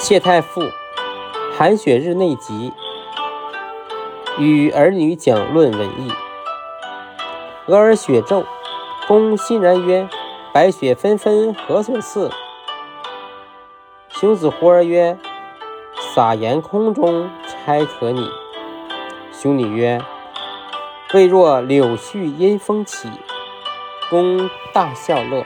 谢太傅寒雪日内集与儿女讲论文义。俄而雪骤公欣然曰白雪纷纷何所似？兄子胡儿曰撒盐空中差可拟兄女曰未若柳絮因风起公大笑乐。